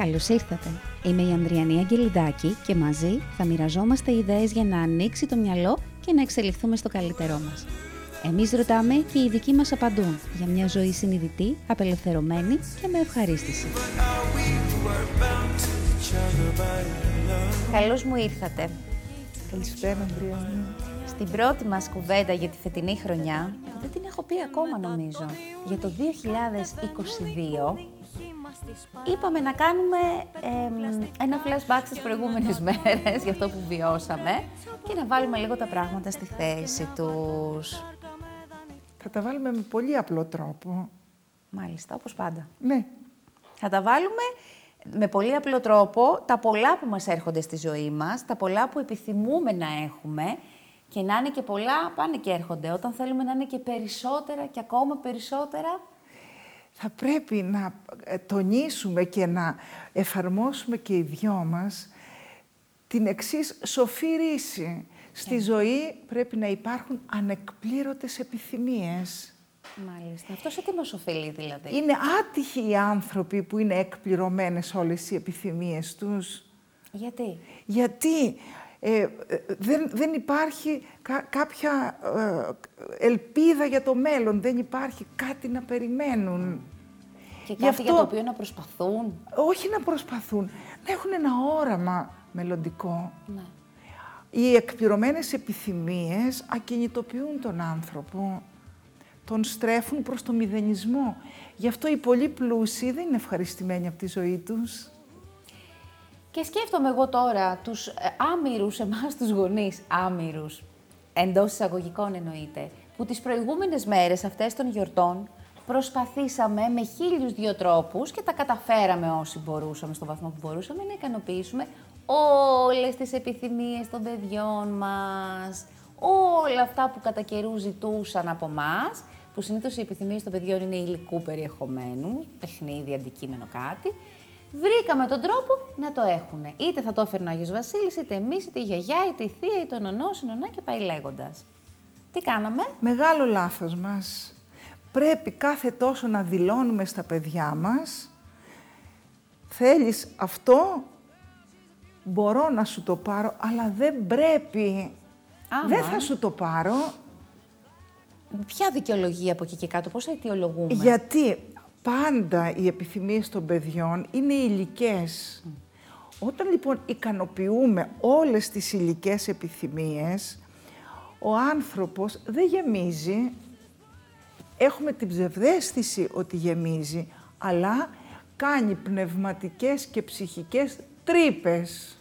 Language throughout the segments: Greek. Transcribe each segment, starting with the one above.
Καλώς ήρθατε. Είμαι η Ανδριανή Αγγελιδάκη και μαζί θα μοιραζόμαστε ιδέες για να ανοίξει το μυαλό και να εξελιχθούμε στο καλύτερό μας. Εμείς ρωτάμε και οι δικοί μας απαντούν για μια ζωή συνειδητή, απελευθερωμένη και με ευχαρίστηση. Καλώς μου ήρθατε. Καλησπέρα, Ανδριανή. Στην πρώτη μας κουβέντα για τη φετινή χρονιά, που δεν την έχω πει ακόμα νομίζω, για το 2022, είπαμε να κάνουμε εμ, ένα flashback στις προηγούμενες μέρες για αυτό που βιώσαμε και να βάλουμε λίγο τα πράγματα στη θέση τους. Θα τα βάλουμε με πολύ απλό τρόπο. Μάλιστα, όπως πάντα. Ναι, Θα τα βάλουμε με πολύ απλό τρόπο τα πολλά που μας έρχονται στη ζωή μας, τα πολλά που επιθυμούμε να έχουμε και να είναι και πολλά πάνε και έρχονται. Όταν θέλουμε να είναι και περισσότερα και ακόμα περισσότερα, θα πρέπει να ε, τονίσουμε και να εφαρμόσουμε και οι δυο μας την εξής σοφή ρίση. Στη ζωή πρέπει να υπάρχουν ανεκπλήρωτες επιθυμίες. μάλιστα. Αυτός σε τι μας ωφελεί δηλαδή. Είναι άτυχοι οι άνθρωποι που είναι εκπληρωμένες όλες οι επιθυμίες τους. Γιατί; Γιατί; Ε, ε, δεν, δεν υπάρχει κα- κάποια ε, ελπίδα για το μέλλον, δεν υπάρχει κάτι να περιμένουν. Και Γι' κάτι για το αυτό- οποίο να προσπαθούν. Όχι να προσπαθούν, να έχουν ένα όραμα μελλοντικό. Ναι. Οι εκπληρωμένες επιθυμίες ακινητοποιούν τον άνθρωπο, τον στρέφουν προς το μηδενισμό. Γι' αυτό οι πολύ πλούσιοι δεν είναι ευχαριστημένοι από τη ζωή τους. Και σκέφτομαι εγώ τώρα τους ε, άμυρους εμάς τους γονείς, άμυρους, εντός εισαγωγικών εννοείται, που τις προηγούμενες μέρες αυτές των γιορτών προσπαθήσαμε με χίλιους δύο τρόπους και τα καταφέραμε όσοι μπορούσαμε, στο βαθμό που μπορούσαμε, να ικανοποιήσουμε όλες τις επιθυμίες των παιδιών μας, όλα αυτά που κατά καιρού ζητούσαν από μας, που συνήθως οι επιθυμίες των παιδιών είναι υλικού περιεχομένου, παιχνίδι, αντικείμενο κάτι, Βρήκαμε τον τρόπο να το έχουν. Είτε θα το έφερνε ο Άγιος Βασίλης, είτε εμείς, είτε η γιαγιά, είτε η θεία, είτε ο νονός, η νονά και πάει λέγοντας. Τι κάναμε; Μεγάλο λάθος μας. Πρέπει κάθε τόσο να δηλώνουμε στα παιδιά μας «Θέλεις αυτό, μπορώ να σου το πάρω, αλλά δεν πρέπει. Άμα. Δεν θα σου το πάρω, Ποια δικαιολογία από εκεί και κάτω, πώς θα αιτιολογούμε; γιατί πάντα οι επιθυμίες των παιδιών είναι υλικές. Όταν λοιπόν ικανοποιούμε όλες τις υλικές επιθυμίες, ο άνθρωπος δεν γεμίζει. Έχουμε την ψευδέστηση ότι γεμίζει, αλλά κάνει πνευματικές και ψυχικές τρύπες,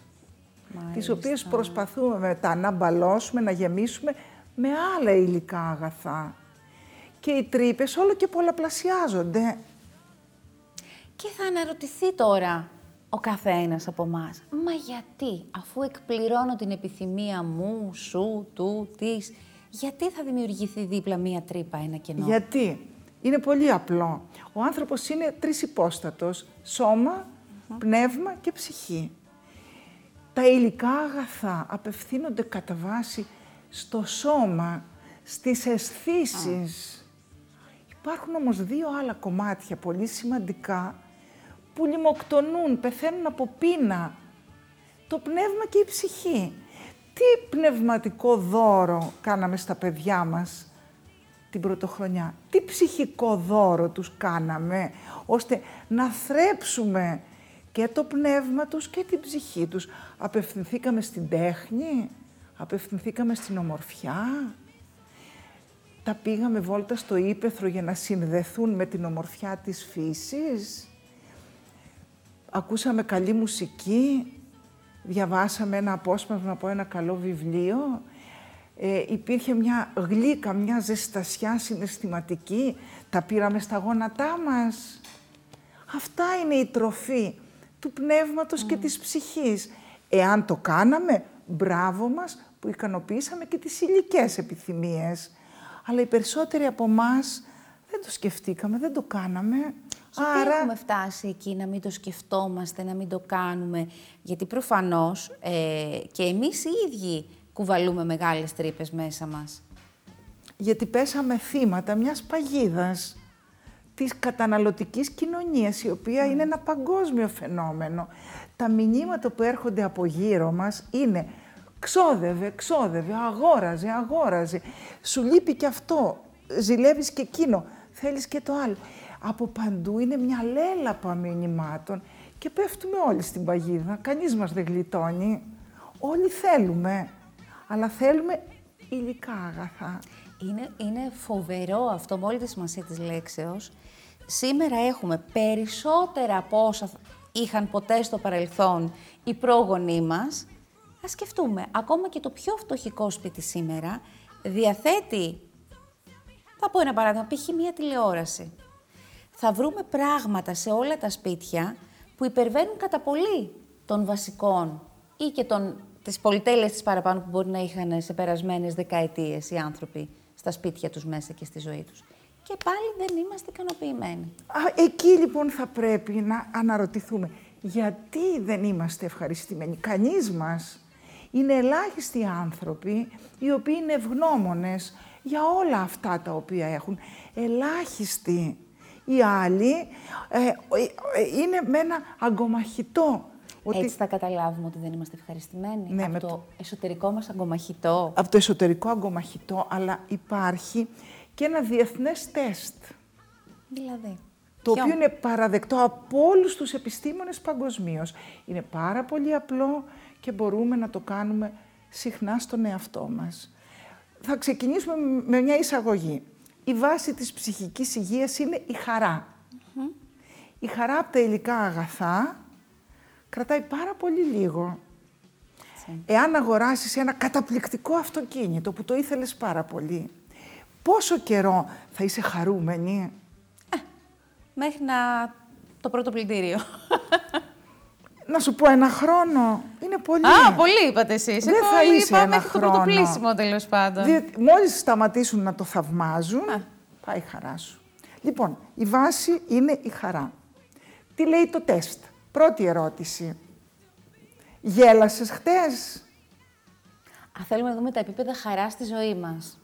τις οποίες προσπαθούμε μετά να μπαλώσουμε, να γεμίσουμε με άλλα υλικά αγαθά. Και οι τρύπες όλο και πολλαπλασιάζονται. Και θα αναρωτηθεί τώρα ο καθένας από εμάς. Μα γιατί, αφού εκπληρώνω την επιθυμία μου, σου, του, της, γιατί θα δημιουργηθεί δίπλα μία τρύπα, ένα κενό; Γιατί; Είναι πολύ απλό. Ο άνθρωπος είναι τρισυπόστατος. Σώμα, πνεύμα και ψυχή. Τα υλικά αγαθά απευθύνονται κατά βάση στο σώμα, στις αισθήσεις. Υπάρχουν όμως δύο άλλα κομμάτια πολύ σημαντικά που λιμοκτονούν, πεθαίνουν από πείνα. Το πνεύμα και η ψυχή. Τι πνευματικό δώρο κάναμε στα παιδιά μας την πρωτοχρονιά; Τι ψυχικό δώρο τους κάναμε, ώστε να θρέψουμε και το πνεύμα τους και την ψυχή τους; Απευθυνθήκαμε στην τέχνη, απευθυνθήκαμε στην ομορφιά, τα πήγαμε βόλτα στο ύπεθρο για να συνδεθούν με την ομορφιά της φύσης. Ακούσαμε καλή μουσική, διαβάσαμε ένα απόσπασμα από ένα καλό βιβλίο. Ε, υπήρχε μια γλύκα, μια ζεστασιά συναισθηματική. Τα πήραμε στα γόνατά μας. Αυτά είναι η τροφή του πνεύματος και της ψυχής. Εάν το κάναμε, μπράβο μας που ικανοποιήσαμε και τις υλικές επιθυμίες. Αλλά οι περισσότεροι από εμάς δεν το σκεφτήκαμε, δεν το κάναμε. Γιατί έχουμε φτάσει εκεί να μην το σκεφτόμαστε, να μην το κάνουμε; Γιατί προφανώς ε, και εμείς οι ίδιοι κουβαλούμε μεγάλες τρύπες μέσα μας. γιατί πέσαμε θύματα μιας παγίδας της καταναλωτικής κοινωνίας, η οποία είναι ένα παγκόσμιο φαινόμενο. Τα μηνύματα που έρχονται από γύρω μας είναι ξόδευε, ξόδευε, αγόραζε, αγόραζε. Σου λείπει και αυτό, ζηλεύεις και εκείνο, θέλεις και το άλλο. Από παντού είναι μια λέλαπα μηνυμάτων και πέφτουμε όλοι στην παγίδα. Κανείς μας δεν γλιτώνει. Όλοι θέλουμε, αλλά θέλουμε υλικά αγαθά. Είναι, είναι φοβερό αυτό με όλη τη σημασία της λέξεως. Σήμερα έχουμε περισσότερα από όσα είχαν ποτέ στο παρελθόν οι πρόγονοί μας. Ας σκεφτούμε, ακόμα και το πιο φτωχικό σπίτι σήμερα διαθέτει, θα πω ένα παράδειγμα, π.χ. μία τηλεόραση. Θα βρούμε πράγματα σε όλα τα σπίτια που υπερβαίνουν κατά πολύ των βασικών ή και των, τις πολυτέλειες της παραπάνω που μπορεί να είχαν σε περασμένες δεκαετίες οι άνθρωποι στα σπίτια τους μέσα και στη ζωή τους. Και πάλι δεν είμαστε ικανοποιημένοι. Α, εκεί λοιπόν θα πρέπει να αναρωτηθούμε. Γιατί δεν είμαστε ευχαριστημένοι. Κανείς μας είναι ελάχιστοι άνθρωποι οι οποίοι είναι ευγνώμονες για όλα αυτά τα οποία έχουν. Ελάχιστοι. Οι άλλοι ε, ε, είναι με ένα αγκομαχητό. Ότι... Έτσι θα καταλάβουμε ότι δεν είμαστε ευχαριστημένοι Ναι, από με το, το- εσωτερικό μας αγκομαχητό. Από το εσωτερικό αγκομαχητό, αλλά υπάρχει και ένα διεθνές τεστ. Δηλαδή. Το ποιο; οποίο είναι παραδεκτό από όλους τους επιστήμονες παγκοσμίως. Είναι πάρα πολύ απλό και μπορούμε να το κάνουμε συχνά στον εαυτό μας. Θα ξεκινήσουμε με μια εισαγωγή. Η βάση της ψυχικής υγείας είναι η χαρά. Η χαρά από τα υλικά αγαθά κρατάει πάρα πολύ λίγο. Έτσι. Εάν αγοράσεις ένα καταπληκτικό αυτοκίνητο που το ήθελες πάρα πολύ, πόσο καιρό θα είσαι χαρούμενη; Μέχρι να το πρώτο πλυντήριο. Να σου πω ένα χρόνο. Είναι πολύ. Α, πολύ είπατε εσείς. Δεν Εγώ θα είσαι είπα ένα μέχρι το πρώτο χρόνο. πλήσιμο τέλος πάντων. Διότι μόλις σταματήσουν να το θαυμάζουν, Α. πάει η χαρά σου. Λοιπόν, η βάση είναι η χαρά. Τι λέει το τεστ; Πρώτη ερώτηση. Γέλασες χτες; Α, θέλουμε να δούμε τα επίπεδα χαράς στη ζωή μας.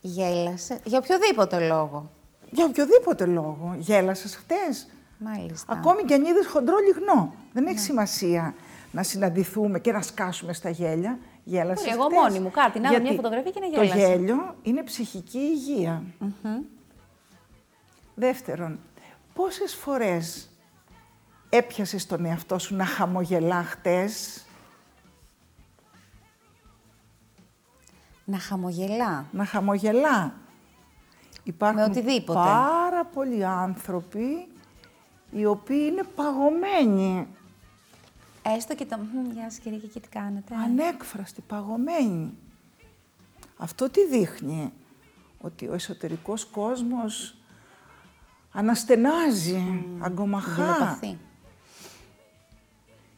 Γέλασε. Για οποιοδήποτε λόγο. Για οποιοδήποτε λόγο. Γέλασες χτες; Μάλιστα. Ακόμη και αν είδες χοντρό λιγνό. Δεν έχει σημασία να συναντηθούμε και να σκάσουμε στα γέλια. Γέλασες Όχι, εγώ χτες. μόνη μου κάτι, να δω μια Γιατί φωτογραφία και να Το γέλασα. γέλιο είναι ψυχική υγεία. Δεύτερον, πόσες φορές έπιασες τον εαυτό σου να χαμογελά χτες, Να χαμογελά. να χαμογελά. Υπάρχουν Με οτιδήποτε. πάρα πολλοί άνθρωποι οι οποίοι είναι παγωμένοι, Έστω και το «Μμμ, «Γεια σας κύριε και τι κάνετε». ανέκφραστοι, παγωμένοι. Αυτό τι δείχνει, ότι ο εσωτερικός κόσμος αναστενάζει, αγκομαχά. Δηλοπαθεί.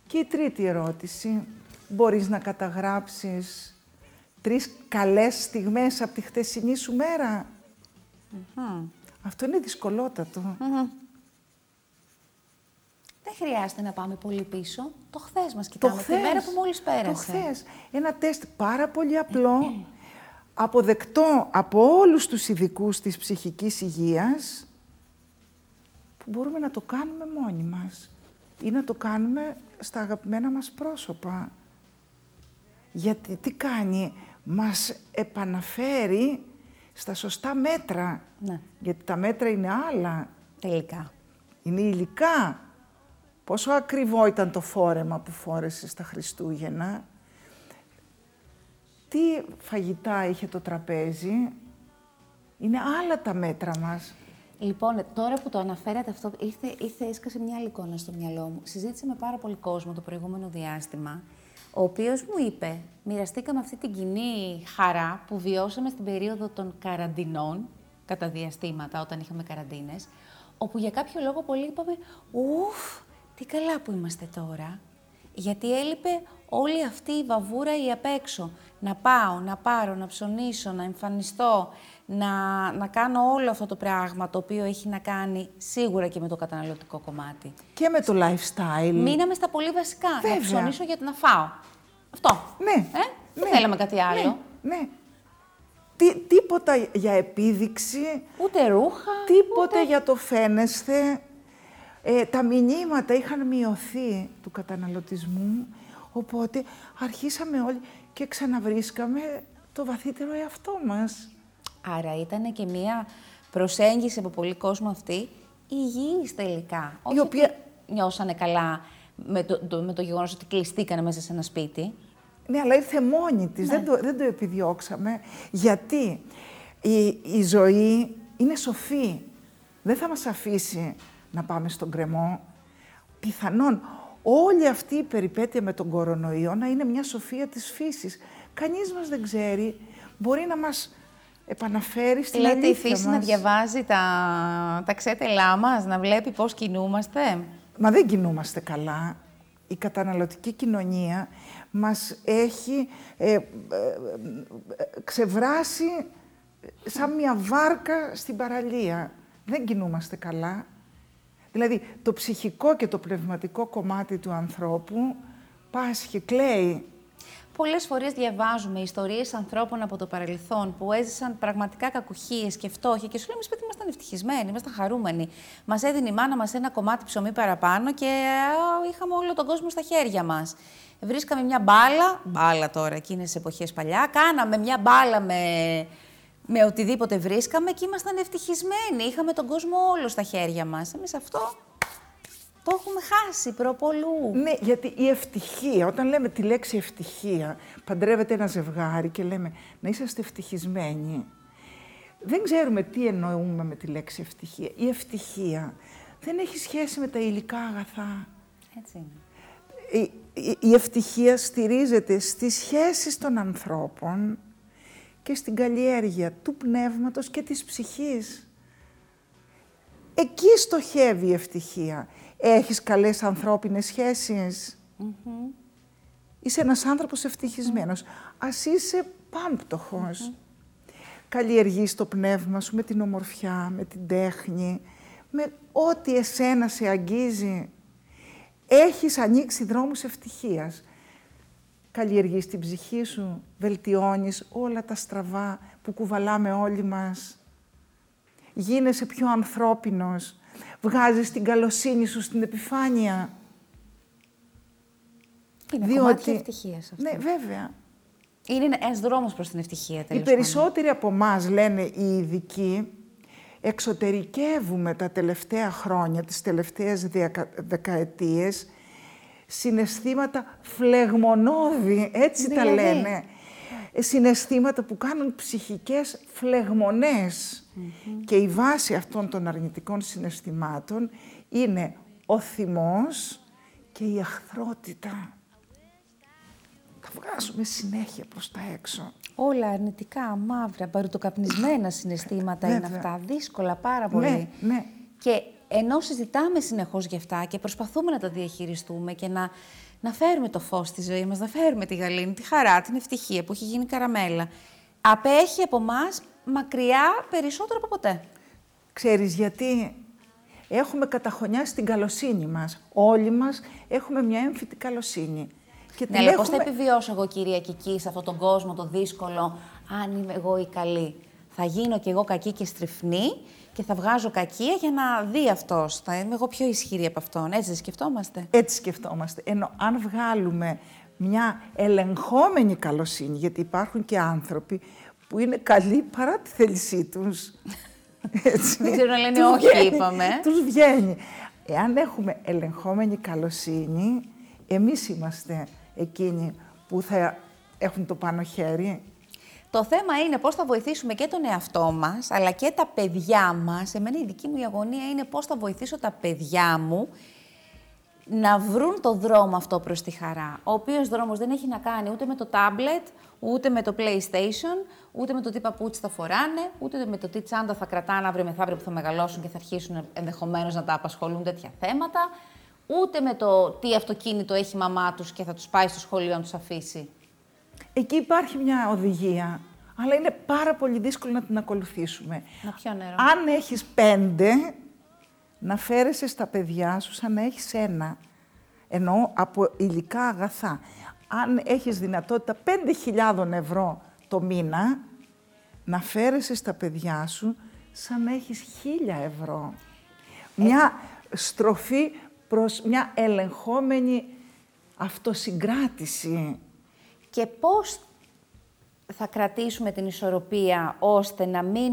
Και η τρίτη ερώτηση, μπορείς να καταγράψεις τρεις καλές στιγμές από τη χτεσινή σου μέρα; Αυτό είναι δυσκολότατο. Μμμ. Δεν χρειάζεται να πάμε πολύ πίσω. Το χθες μας κοιτάμε. Τη μέρα που μόλις πέρασε. Το χθες. Ένα τεστ πάρα πολύ απλό, αποδεκτό από όλους τους ειδικούς της ψυχικής υγείας, που μπορούμε να το κάνουμε μόνοι μας ή να το κάνουμε στα αγαπημένα μας πρόσωπα. Γιατί τι κάνει, μας επαναφέρει στα σωστά μέτρα. Ναι. Γιατί τα μέτρα είναι άλλα. Τελικά. Είναι υλικά. Πόσο ακριβό ήταν το φόρεμα που φόρεσες στα Χριστούγεννα; Τι φαγητά είχε το τραπέζι; Είναι άλλα τα μέτρα μας. Λοιπόν, τώρα που το αναφέρατε αυτό, ήρθε, ήρθε έσκασε μια άλλη εικόνα στο μυαλό μου. Συζήτησα με πάρα πολύ κόσμο το προηγούμενο διάστημα, ο οποίος μου είπε, μοιραστήκαμε αυτή την κοινή χαρά που βιώσαμε στην περίοδο των καραντινών, κατά διαστήματα όταν είχαμε καραντίνες, όπου για κάποιο λόγο πολλοί είπαμε, ουφ, τι καλά που είμαστε τώρα. Γιατί έλειπε όλη αυτή η βαβούρα η απ' έξω. Να πάω, να πάρω, να ψωνίσω, να εμφανιστώ, να, να κάνω όλο αυτό το πράγμα το οποίο έχει να κάνει σίγουρα και με το καταναλωτικό κομμάτι. Και με το lifestyle. Μείναμε στα πολύ βασικά. Βέβαια. Να ψωνίσω για να φάω. Αυτό. Ναι. Ε; Δεν ναι, θέλαμε κάτι άλλο. Ναι, ναι. Τι, τι Τίποτα για επίδειξη, Ούτε ρούχα. τίποτε για το φαίνεσθε. Ε, τα μηνύματα είχαν μειωθεί του καταναλωτισμού, οπότε αρχίσαμε όλοι και ξαναβρίσκαμε το βαθύτερο εαυτό μας. Άρα ήταν και μία προσέγγιση από πολύ κόσμο αυτή υγιής τελικά. Όχι οποία- ότι νιώσανε καλά με το, το, με το γεγονός ότι κλειστήκανε μέσα σε ένα σπίτι. Ναι, αλλά ήρθε μόνη της, δεν, το, δεν το επιδιώξαμε. Γιατί η, η ζωή είναι σοφή. Δεν θα μας αφήσει να πάμε στον κρεμό. Πιθανόν όλη αυτή η περιπέτεια με τον κορονοϊό να είναι μια σοφία της φύσης. Κανείς μας δεν ξέρει. Μπορεί να μας επαναφέρει στην Λέτε η αλήθεια φύση να μας. διαβάζει τα, τα ξέτελά μας, να βλέπει πώς κινούμαστε; Μα δεν κινούμαστε καλά. Η καταναλωτική κοινωνία μας έχει ε, ε, ε, ξεβράσει σαν μια βάρκα στην παραλία. Δεν κινούμαστε καλά. Δηλαδή, το ψυχικό και το πνευματικό κομμάτι του ανθρώπου πάσχει, κλαίει. Πολλές φορές διαβάζουμε ιστορίες ανθρώπων από το παρελθόν που έζησαν πραγματικά κακουχίες και φτώχεια και σου λέμε, εμείς παιδί, ήμασταν ευτυχισμένοι, ήμασταν χαρούμενοι. Μας έδινε η μάνα μας ένα κομμάτι ψωμί παραπάνω και α, είχαμε όλο τον κόσμο στα χέρια μας. Βρίσκαμε μια μπάλα, μπάλα τώρα εκείνες τις εποχές παλιά, κάναμε μια μπάλα με, με οτιδήποτε βρίσκαμε και ήμασταν ευτυχισμένοι. Είχαμε τον κόσμο όλο στα χέρια μας. Εμείς αυτό το έχουμε χάσει προπολού. Ναι, γιατί η ευτυχία, όταν λέμε τη λέξη ευτυχία, παντρεύεται ένα ζευγάρι και λέμε να είσαστε ευτυχισμένοι. Δεν ξέρουμε τι εννοούμε με τη λέξη ευτυχία. Η ευτυχία δεν έχει σχέση με τα υλικά αγαθά. Έτσι είναι. Η, η- η ευτυχία στηρίζεται στις σχέσεις των ανθρώπων και στην καλλιέργεια του πνεύματος και της ψυχής. Εκεί στοχεύει η ευτυχία. Έχεις καλές ανθρώπινες σχέσεις. Είσαι ένας άνθρωπος ευτυχισμένος. Ας είσαι πάμπτωχος. Καλλιεργείς το πνεύμα σου με την ομορφιά, με την τέχνη, με ό,τι εσένα σε αγγίζει. Έχεις ανοίξει δρόμους ευτυχίας. Καλλιεργείς την ψυχή σου, βελτιώνεις όλα τα στραβά που κουβαλάμε όλοι μας. Γίνεσαι πιο ανθρώπινος, βγάζεις την καλοσύνη σου στην επιφάνεια. Είναι κομμάτι ευτυχίας αυτό. Ναι, βέβαια. Είναι ένας δρόμος προς την ευτυχία, Οι τέλος περισσότεροι από εμάς, λένε οι ειδικοί, εξωτερικεύουμε τα τελευταία χρόνια, τις τελευταίες δεκα, δεκαετίες, συναισθήματα φλεγμονώδη, έτσι τα Δηλαδή; λένε. Ε, Συναισθήματα που κάνουν ψυχικές φλεγμονές. Και η βάση αυτών των αρνητικών συναισθημάτων είναι ο θυμός και η αχθρότητα. Τα βγάζουμε συνέχεια προς τα έξω. Όλα αρνητικά, μαύρα, μπαρουτοκαπνισμένα συναισθήματα είναι Βέβαια. αυτά. Δύσκολα πάρα πολύ. Ναι, ναι. Και ενώ συζητάμε συνεχώς γι' αυτά και προσπαθούμε να τα διαχειριστούμε και να, να φέρουμε το φως στη ζωή μας, να φέρουμε τη γαλήνη, τη χαρά, την ευτυχία που έχει γίνει καραμέλα, απέχει από εμά μακριά περισσότερο από ποτέ. Ξέρεις γιατί; Έχουμε καταχωνιάσει την καλοσύνη μας. Όλοι μας έχουμε μια έμφυτη καλοσύνη. Και Ναι, την αλλά πώς θα έχουμε- επιβιώσω εγώ, κυρία Κική, σε αυτόν τον κόσμο το δύσκολο, αν είμαι εγώ η καλή. Θα γίνω κι εγώ κακή και στριφνή και θα βγάζω κακία για να δει αυτός. Θα είμαι εγώ πιο ισχυρή από αυτόν. Έτσι δεν σκεφτόμαστε. Έτσι σκεφτόμαστε. Ενώ αν βγάλουμε μια ελεγχόμενη καλοσύνη, γιατί υπάρχουν και άνθρωποι που είναι καλοί παρά τη θέλησή τους. Έτσι. Δεν ξέρουν να λένε Τους όχι, βγαίνει, είπαμε. Τους βγαίνει. Εάν έχουμε ελεγχόμενη καλοσύνη, εμείς είμαστε εκείνοι που θα έχουν το πάνω χέρι. Το θέμα είναι πώς θα βοηθήσουμε και τον εαυτό μας, αλλά και τα παιδιά μας. Εμένα η δική μου η αγωνία είναι πώς θα βοηθήσω τα παιδιά μου να βρουν το δρόμο αυτό προς τη χαρά. Ο οποίος δρόμος δεν έχει να κάνει ούτε με το τάμπλετ, ούτε με το PlayStation, ούτε με το τι παπούτσι θα φοράνε, ούτε με το τι τσάντα θα κρατάνε αύριο μεθαύριο που θα μεγαλώσουν και θα αρχίσουν ενδεχομένως να τα απασχολούν τέτοια θέματα, ούτε με το τι αυτοκίνητο έχει η μαμά τους και θα τους πάει στο σχολείο να τους αφήσει. Εκεί υπάρχει μια οδηγία, αλλά είναι πάρα πολύ δύσκολο να την ακολουθήσουμε. Να πιω νερό. Αν έχεις πέντε, να φέρεσαι στα παιδιά σου σαν να έχεις ένα. Εννοώ από υλικά αγαθά. Αν έχεις δυνατότητα 5.000 ευρώ το μήνα, να φέρεσαι στα παιδιά σου σαν να έχεις χίλια ευρώ. Μια στροφή προς μια ελεγχόμενη αυτοσυγκράτηση. Και πώς θα κρατήσουμε την ισορροπία ώστε να μην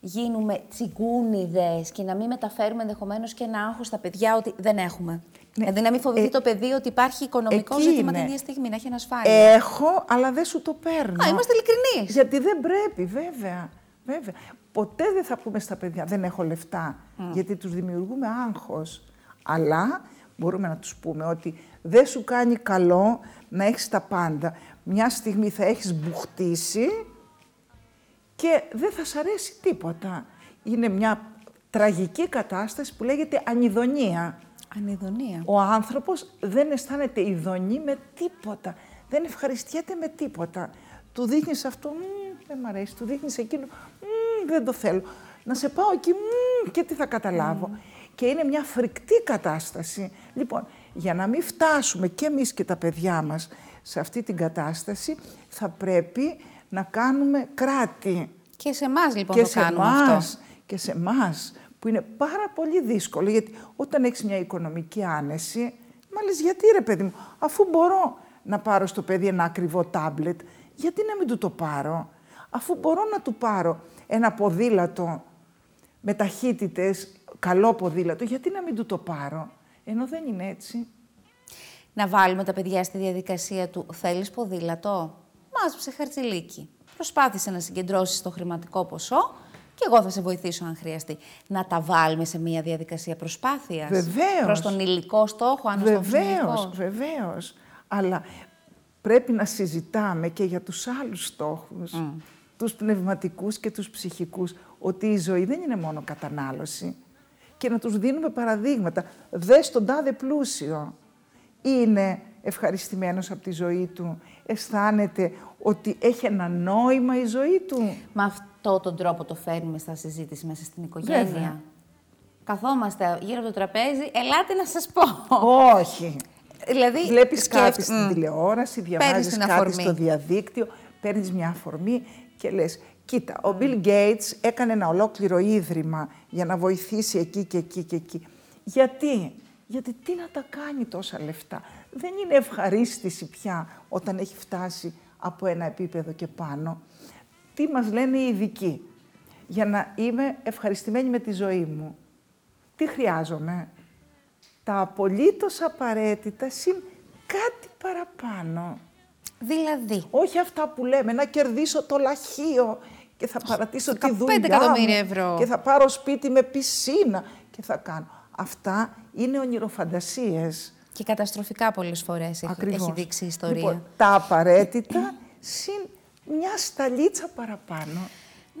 γίνουμε τσιγκούνιδες και να μην μεταφέρουμε ενδεχομένως και ένα άγχος στα παιδιά ότι δεν έχουμε. Ναι. Δηλαδή να μην φοβηθεί ε, το παιδί ότι υπάρχει οικονομικό ζήτημα την ίδια στιγμή, να έχει ασφάλεια. Έχω, αλλά δεν σου το παίρνω. Α, είμαστε ειλικρινεί. Γιατί δεν πρέπει, βέβαια. βέβαια. Ποτέ δεν θα πούμε στα παιδιά, δεν έχω λεφτά, γιατί τους δημιουργούμε άγχος. Αλλά μπορούμε να τους πούμε ότι δεν σου κάνει καλό να έχεις τα πάντα. Μια στιγμή θα έχεις μπουχτίσει και δεν θα σ' αρέσει τίποτα. Είναι μια τραγική κατάσταση που λέγεται ανιδονία. Ανιδονία. Ο άνθρωπος δεν αισθάνεται ειδονή με τίποτα. Δεν ευχαριστιέται με τίποτα. Του δείχνεις αυτό, δεν μ' αρέσει. Του δείχνεις εκείνο, δεν το θέλω. Να σε πάω εκεί, και τι θα καταλάβω. Και είναι μια φρικτή κατάσταση. Λοιπόν, για να μην φτάσουμε και εμείς και τα παιδιά μας σε αυτή την κατάσταση, θα πρέπει να κάνουμε κράτη. Και σε εμάς λοιπόν και το σε κάνουμε αυτό. Και σε εμάς που είναι πάρα πολύ δύσκολο, γιατί όταν έχεις μια οικονομική άνεση, μάλιστα γιατί ρε παιδί μου, αφού μπορώ να πάρω στο παιδί ένα ακριβό τάμπλετ, γιατί να μην του το πάρω, αφού μπορώ να του πάρω ένα ποδήλατο με ταχύτητες, καλό ποδήλατο, γιατί να μην του το πάρω, ενώ δεν είναι έτσι. Να βάλουμε τα παιδιά στη διαδικασία του «Θέλεις ποδήλατο» μάζεψε χαρτζηλίκι. Προσπάθησε να συγκεντρώσεις το χρηματικό ποσό και εγώ θα σε βοηθήσω αν χρειαστεί. Να τα βάλουμε σε μια διαδικασία προσπάθειας. Βεβαίως. Προς τον υλικό στόχο, αν Βεβαίως, βεβαίως. Αλλά πρέπει να συζητάμε και για τους άλλους στόχους. Mm. Τους πνευματικούς και τους ψυχικούς. Ότι η ζωή δεν είναι μόνο κατανάλωση. Και να τους δίνουμε παραδείγματα. Δες τον τάδε πλούσιο. Είναι ευχαριστημένος από τη ζωή του, αισθάνεται ότι έχει ένα νόημα η ζωή του. Με αυτό τον τρόπο το φέρνουμε στα συζήτηση μέσα στην οικογένεια. Βέβαια. Καθόμαστε γύρω από το τραπέζι, ελάτε να σας πω. Όχι. Δηλαδή, Βλέπεις κάτι στην τηλεόραση, διαβάζεις κάτι στο διαδίκτυο, παίρνεις μια αφορμή και λες Κοίτα, ο Bill Gates έκανε ένα ολόκληρο ίδρυμα για να βοηθήσει εκεί και εκεί και εκεί. Γιατί, γιατί τι να τα κάνει τόσα λεφτά; Δεν είναι ευχαρίστηση πια όταν έχει φτάσει από ένα επίπεδο και πάνω. Τι μας λένε οι ειδικοί; Για να είμαι ευχαριστημένη με τη ζωή μου. Τι χρειάζομαι; Τα απολύτως απαραίτητα συν κάτι παραπάνω. Δηλαδή. Όχι αυτά που λέμε, να κερδίσω το λαχείο και θα παρατήσω τη δουλειά εκατομμύρια ευρώ. και θα πάρω σπίτι με πισίνα και θα κάνω. Αυτά είναι ονειροφαντασίες. Και καταστροφικά πολλές φορές έχει δείξει η ιστορία. Λοιπόν, τα απαραίτητα συν μια σταλίτσα παραπάνω.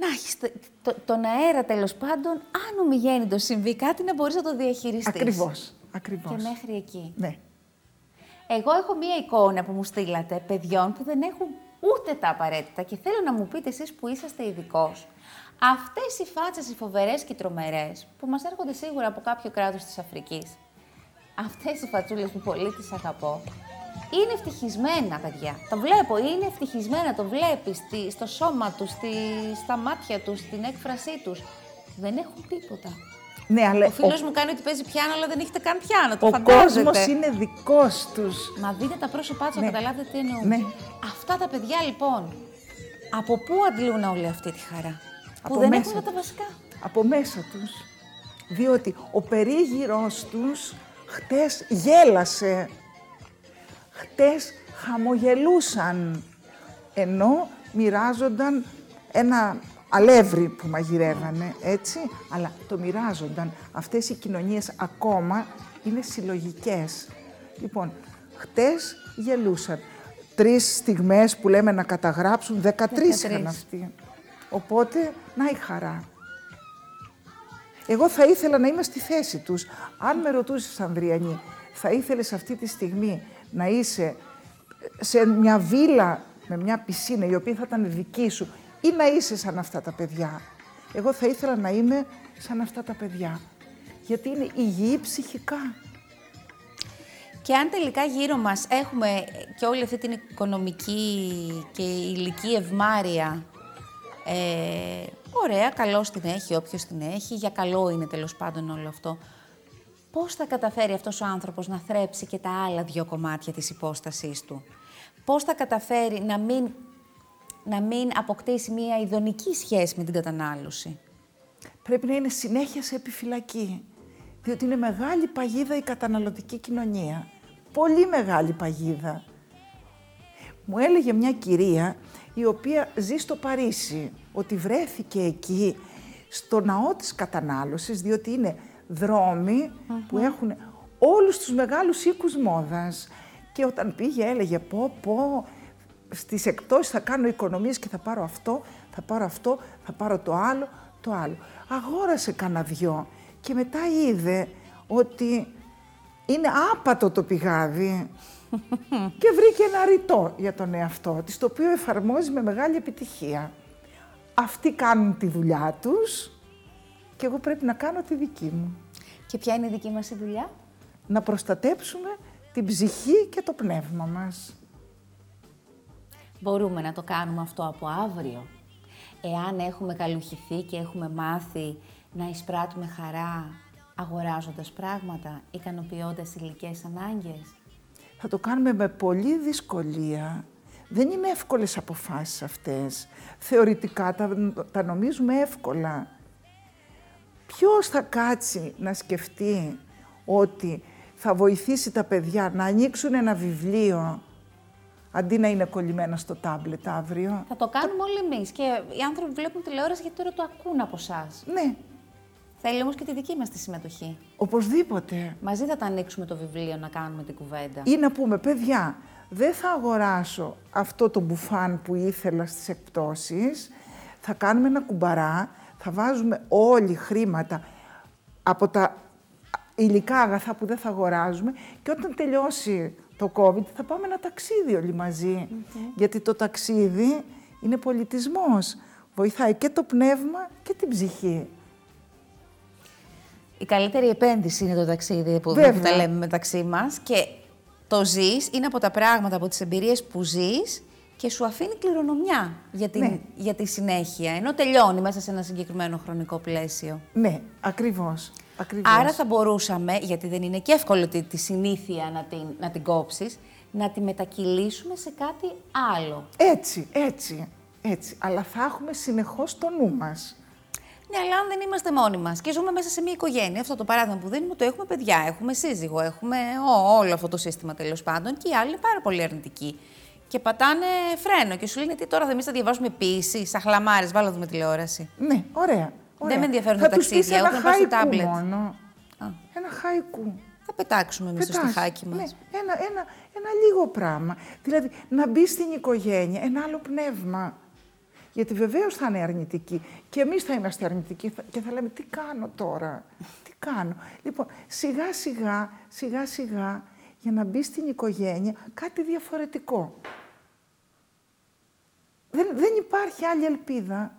Να έχεις το, τον αέρα τέλος πάντων, αν ομιγέννητος συμβεί κάτι, να μπορείς να το διαχειριστείς. Ακριβώς. Ακριβώς. Και μέχρι εκεί. Ναι. Εγώ έχω μία εικόνα που μου στείλατε παιδιών που δεν έχουν ούτε τα απαραίτητα και θέλω να μου πείτε εσείς που είσαστε ειδικός. Αυτές οι φάτσες οι φοβερές και οι τρομερές που μας έρχονται σίγουρα από κάποιο κράτος της Αφρικής αυτές οι φατσούλες που πολύ τις αγαπώ, είναι ευτυχισμένα, παιδιά. Το βλέπω, είναι ευτυχισμένα, το βλέπεις στο σώμα τους, στη, στα μάτια τους, στην έκφρασή τους. Δεν έχουν τίποτα. Ναι, αλλά ο φίλος μου κάνει ότι παίζει πιάνο, αλλά δεν έχετε καν πιάνο, το ο φαντάζεται. Ο κόσμος είναι δικός τους. Μα δείτε τα πρόσωπά τους, ναι. καταλάβετε τι εννοώ. Ναι. Αυτά τα παιδιά, λοιπόν, από πού αντλούν όλη αυτή τη χαρά; Από που δεν μέσα έχουν τα βασικά. Από μέσα τους. Διότι ο περίγυρός τους Χτες γέλασε. Χτες χαμογελούσαν. Ενώ μοιράζονταν ένα αλεύρι που μαγειρεύανε, έτσι. Αλλά το μοιράζονταν. Αυτές οι κοινωνίες ακόμα είναι συλλογικές. Λοιπόν, χτες γελούσαν. Τρεις στιγμές που λέμε να καταγράψουν, 13 είχαν αυτοί. Οπότε, να η χαρά. Εγώ θα ήθελα να είμαι στη θέση τους. Αν με ρωτούσες, Ανδριανή, θα ήθελες αυτή τη στιγμή να είσαι σε μια βίλα με μια πισίνα η οποία θα ήταν δική σου ή να είσαι σαν αυτά τα παιδιά. Εγώ θα ήθελα να είμαι σαν αυτά τα παιδιά. Γιατί είναι υγιή ψυχικά. Και αν τελικά γύρω μας έχουμε και όλη αυτή την οικονομική και ηλική ευμάρεια Ε, ωραία, καλό την έχει, όποιος την έχει, για καλό είναι τέλος πάντων όλο αυτό. Πώς θα καταφέρει αυτός ο άνθρωπος να θρέψει και τα άλλα δύο κομμάτια της υπόστασής του; Πώς θα καταφέρει να μην, να μην αποκτήσει μια ειδονική σχέση με την κατανάλωση. Πρέπει να είναι συνέχεια σε επιφυλακή. Διότι είναι μεγάλη παγίδα η καταναλωτική κοινωνία. Πολύ μεγάλη παγίδα. Μου έλεγε μια κυρία η οποία ζει στο Παρίσι, ότι βρέθηκε εκεί στο ναό της κατανάλωσης, διότι είναι που έχουν όλους τους μεγάλους οίκους μόδας. Και όταν πήγε έλεγε πω πω στις εκτόσεις θα κάνω οικονομίες και θα πάρω αυτό, θα πάρω αυτό, θα πάρω το άλλο, το άλλο. Αγόρασε κανένα δυο και μετά είδε ότι είναι άπατο το πηγάδι και βρήκε ένα ρητό για τον εαυτό της, το οποίο εφαρμόζει με μεγάλη επιτυχία. Αυτοί κάνουν τη δουλειά τους και εγώ πρέπει να κάνω τη δική μου. Και ποια είναι η δική μας η δουλειά; Να προστατέψουμε την ψυχή και το πνεύμα μας. Μπορούμε να το κάνουμε αυτό από αύριο; Εάν έχουμε καλουχηθεί και έχουμε μάθει να εισπράττουμε χαρά αγοράζοντας πράγματα, ικανοποιώντας υλικές ανάγκες; Θα το κάνουμε με πολύ δυσκολία. Δεν είναι εύκολες αποφάσεις αυτές. Θεωρητικά τα, τα νομίζουμε εύκολα. Ποιος θα κάτσει να σκεφτεί ότι θα βοηθήσει τα παιδιά να ανοίξουν ένα βιβλίο αντί να είναι κολλημένα στο τάμπλετ αύριο. Θα το κάνουμε όλοι εμείς και οι άνθρωποι βλέπουν τηλεόραση γιατί τώρα το ακούν από εσάς. Ναι. Θέλει όμως και τη δική μας τη συμμετοχή. Οπωσδήποτε. Μαζί θα τα ανοίξουμε το βιβλίο να κάνουμε την κουβέντα. Ή να πούμε, παιδιά, δεν θα αγοράσω αυτό το μπουφάν που ήθελα στις εκπτώσεις, θα κάνουμε ένα κουμπαρά, θα βάζουμε όλοι χρήματα από τα υλικά αγαθά που δεν θα αγοράζουμε και όταν τελειώσει το COVID θα πάμε ένα ταξίδι όλοι Γιατί το ταξίδι είναι πολιτισμός. Βοηθάει και το πνεύμα και την ψυχή. Η καλύτερη επένδυση είναι το ταξίδι που δεν τα λέμε μεταξύ μας και το ζεις είναι από τα πράγματα, από τις εμπειρίες που ζεις και σου αφήνει κληρονομιά για, την, ναι. για τη συνέχεια, ενώ τελειώνει μέσα σε ένα συγκεκριμένο χρονικό πλαίσιο. Ναι, ακριβώς. Ακριβώς. Άρα θα μπορούσαμε, γιατί δεν είναι και εύκολο τη, τη συνήθεια να την, να την κόψεις, να τη μετακυλήσουμε σε κάτι άλλο. Έτσι, έτσι, έτσι. Αλλά θα έχουμε συνεχώς το νου μας. Ναι, αλλά αν δεν είμαστε μόνοι μας και ζούμε μέσα σε μια οικογένεια, αυτό το παράδειγμα που δίνουμε, το έχουμε παιδιά, έχουμε σύζυγο, έχουμε όλο αυτό το σύστημα τέλος πάντων και οι άλλοι είναι πάρα πολύ αρνητικοί και πατάνε φρένο και σου λένε τι τώρα εμείς θα διαβάσουμε ποιήση, σαν χλαμάρε, βάλω δούμε τηλεόραση. Ναι, ωραία. Ωραία. Δεν με ενδιαφέρουν τα ταξίδια, ούτε να πάω στο τάμπλετ. Μόνο. Α. Ένα χαϊκού. Θα πετάξουμε εμείς το στιχάκι μας. Ναι, ένα, ένα, ένα λίγο πράγμα. Δηλαδή να μπει στην οικογένεια, ένα άλλο πνεύμα. Γιατί βεβαίως θα είναι αρνητική. Και εμείς θα είμαστε αρνητικοί και θα λέμε τι κάνω τώρα; Τι κάνω; Λοιπόν, σιγά σιγά, σιγά σιγά για να μπει στην οικογένεια κάτι διαφορετικό. Δεν, δεν υπάρχει άλλη ελπίδα.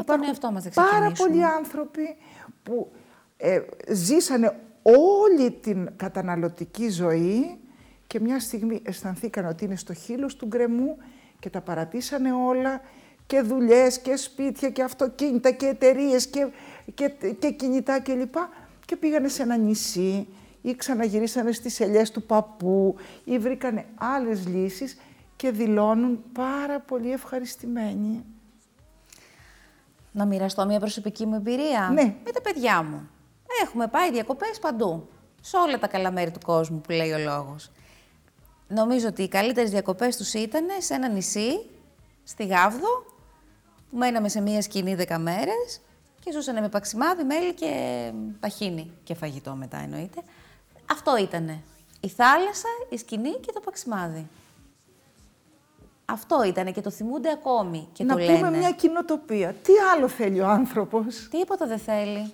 Υπάρχουν μας πάρα πολλοί άνθρωποι που ε, ζήσανε όλη την καταναλωτική ζωή και μια στιγμή αισθανθήκαν ότι είναι στο χείλος του γκρεμού και τα παρατήσανε όλα και δουλειές και σπίτια και αυτοκίνητα και εταιρείες και, και, και κινητά κλπ. Και, και πήγανε σε ένα νησί ή ξαναγυρίσανε στις ελιές του παππού ή βρήκανε άλλες λύσεις και δηλώνουν πάρα πολύ ευχαριστημένοι. Να μοιραστώ μια προσωπική μου εμπειρία; Ναι. με τα παιδιά μου. Έχουμε πάει διακοπές παντού, σε όλα τα καλά μέρη του κόσμου που λέει ο λόγος. Νομίζω ότι οι καλύτερες διακοπές τους ήταν σε ένα νησί, στη Γάβδο, που μέναμε σε μία σκηνή δέκα μέρες και ζούσανε με παξιμάδι, μέλι και παχίνι και φαγητό μετά εννοείται. Αυτό ήτανε. Η θάλασσα, η σκηνή και το παξιμάδι. Αυτό ήτανε και το θυμούνται ακόμη και να το λένε. Να πούμε μια κοινοτοπία. Τι άλλο θέλει ο άνθρωπος; Τίποτα δεν θέλει.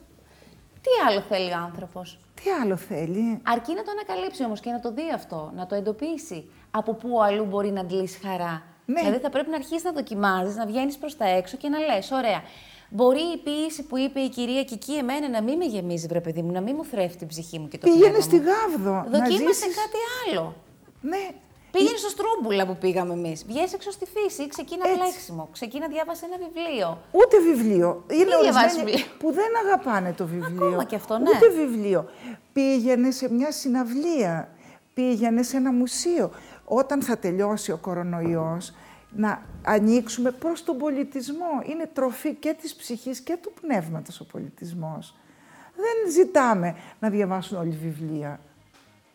Τι άλλο θέλει ο άνθρωπος; Τι άλλο θέλει; Αρκεί να το ανακαλύψει όμως και να το δει αυτό, να το εντοπίσει. Από πού αλλού μπορεί να αντλήσει χαρά. Ναι. Δηλαδή θα πρέπει να αρχίσεις να δοκιμάζεις, να βγαίνεις προς τα έξω και να λες: Ωραία, Μπορεί η ποιήση που είπε η κυρία Κική εμένα να μην με γεμίζει, βρε παιδί μου, να μην μου θρέφει την ψυχή μου και το Πήγαινε στη Γάβδο. Δοκίμασε κάτι άλλο. Ναι. Πήγαινε στο Στρούμπουλα που πήγαμε εμείς. Βγαίνει έξω στη φύση, ξεκίνα Έτσι. πλέξιμο, ξεκίνα διάβασε ένα βιβλίο. Ούτε βιβλίο. Είναι διαβάζεις ορισμένοι βιβλίο. που δεν αγαπάνε το βιβλίο. Ακόμα και αυτό, ναι. Ούτε βιβλίο. Πήγαινε σε μια συναυλία. Πήγαινε σε ένα μουσείο. Όταν θα τελειώσει ο κορονοϊός, να ανοίξουμε προς τον πολιτισμό. Είναι τροφή και της ψυχής και του πνεύματος ο πολιτισμός. Δεν ζητάμε να διαβάσουν όλοι βιβλία.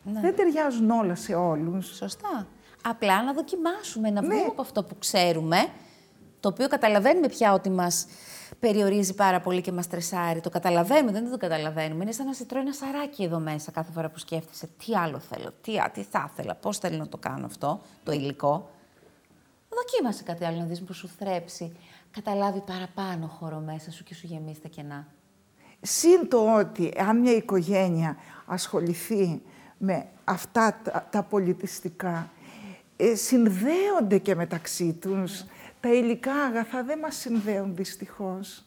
Ναι. Δεν ταιριάζουν όλα σε όλους. Σωστά. Απλά να δοκιμάσουμε, να Ναι. βγούμε από αυτό που ξέρουμε, το οποίο καταλαβαίνουμε πια ότι μας περιορίζει πάρα πολύ και μας στρεσάρει. Το καταλαβαίνουμε, δεν το καταλαβαίνουμε. Είναι σαν να σε τρώει ένα σαράκι εδώ μέσα κάθε φορά που σκέφτεσαι τι άλλο θέλω, τι, α, τι θα ήθελα, πώς θέλω να το κάνω αυτό, το υλικό. Δοκίμασε κάτι άλλο να δεις που σου θρέψει. Καταλάβει παραπάνω χώρο μέσα σου και σου γεμίσει τα κενά. Συν το ότι αν μια οικογένεια ασχοληθεί με αυτά τα, τα πολιτιστικά, ε, συνδέονται και μεταξύ τους. Τα υλικά αγαθά δεν μας συνδέουν δυστυχώς.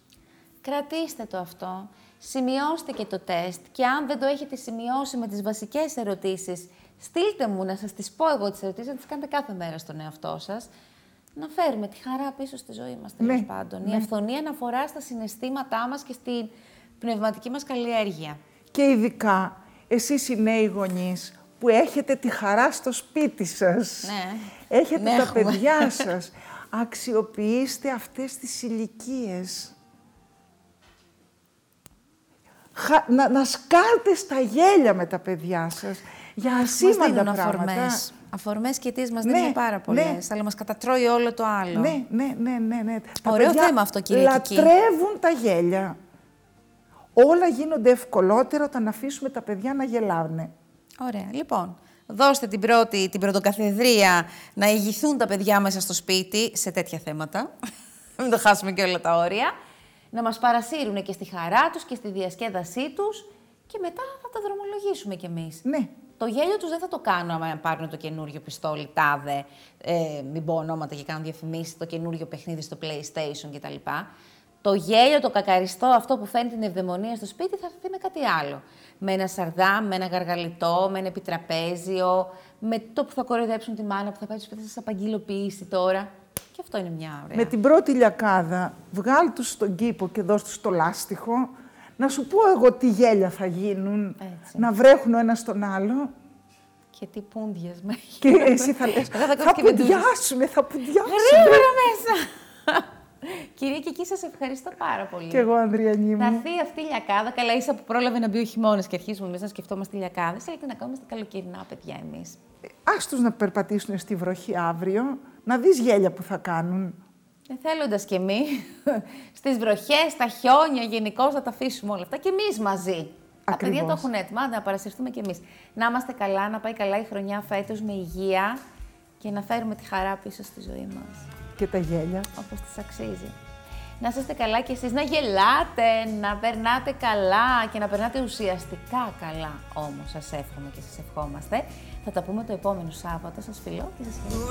Κρατήστε το αυτό. Σημειώστε και το τεστ και αν δεν το έχετε σημειώσει με τις βασικές ερωτήσεις, στείλτε μου να σας τις πω εγώ τις ερωτήσεις, να τις κάνετε κάθε μέρα στον εαυτό σας. Να φέρουμε τη χαρά πίσω στη ζωή μας, τέλος Ναι, πάντων. ναι. Η αυθονία αναφορά στα συναισθήματά μας και στην πνευματική μας καλλιέργεια. Και ειδικά εσείς οι νέοι γονείς που έχετε τη χαρά στο σπίτι σας. Ναι. Έχετε Ναι, τα έχουμε. παιδιά σας. Αξιοποιήστε αυτές τις ηλικίες. Να, να σκάρτε στα γέλια με τα παιδιά σας για Μας ασήμαντα δίνουν πράγματα. αφορμές. Αφορμές και τις μας Ναι, δίνουν πάρα πολλές, ναι. αλλά μας κατατρώει όλο το άλλο. Ναι, ναι, ναι, ναι, ναι. Τα Ωραίο παιδιά θέμα αυτό, κύριε Κική. Λατρεύουν τα γέλια. Όλα γίνονται ευκολότερα όταν αφήσουμε τα παιδιά να γελάνε. Ωραία. Λοιπόν, δώστε την πρώτη, την πρωτοκαθεδρία να ηγηθούν τα παιδιά μέσα στο σπίτι σε τέτοια θέματα. Μην το χάσουμε και όλα τα όρια. Να μας παρασύρουν και στη χαρά τους και στη διασκέδασή τους και μετά θα τα δρομολογήσουμε κι εμείς. Ναι. Το γέλιο τους δεν θα το κάνω άμα πάρουν το καινούριο πιστόλι, τάδε, ε, μην πω ονόματα και κάνω διαφημίσεις, το καινούριο παιχνίδι στο PlayStation κτλ. Το γέλιο, το κακαριστό, αυτό που φαίνει την ευδαιμονία στο σπίτι, θα έρθει με κάτι άλλο. Με ένα σαρδάμ, με ένα γαργαλιτό, με ένα επιτραπέζιο, με το που θα κοροϊδέψουν τη μάνα που θα πάει στο σπίτι, θα σας απαγγειλοποιήσει τώρα. Και αυτό είναι μια ωραία. Με την πρώτη λιακάδα, βγάλ τους στον κήπο και δώσ' τους το λάστιχο, να σου πω εγώ τι γέλια θα γίνουν, Έτσι. να βρέχουν ο ένας τον άλλο Και τι πούντιες με έχει. και εσύ θα λες, Εγώ θα θα κόψω και με τους- πουδιάσουμε, θα πουδιάσουμε. Γρήγορα μέσα! Κυρία και εκεί σας ευχαριστώ πάρα πολύ. Κι εγώ, Ανδριανή Θα μου. έρθει αυτή η λιακάδα. Καλά, ίσα που πρόλαβε να μπει ο χειμώνας και αρχίζουμε εμείς να σκεφτόμαστε λιακάδες. Θέλετε να κάνουμε στα καλοκαιρινά, παιδιά, εμείς. Ας τους να περπατήσουν στη βροχή αύριο, να δεις γέλια που θα κάνουν. Εθέλοντα κι εμείς, στις βροχές, στα χιόνια, γενικώ θα τα αφήσουμε όλα αυτά και εμείς μαζί. Τα παιδιά το Ακριβώς. έχουν έτοιμα, άντε να παρασυρθούμε κι εμείς. Να είμαστε καλά, να πάει καλά η χρονιά φέτος με υγεία και να φέρουμε τη χαρά πίσω στη ζωή μας. Και τα γέλια. Όπως τις αξίζει. Να είστε καλά κι εσείς, να γελάτε, να περνάτε καλά και να περνάτε ουσιαστικά καλά όμως. Σας εύχομαι και σας ευχόμαστε. Θα τα πούμε το επόμενο Σάββατο. Σας φιλώ και σας χαιρετώ.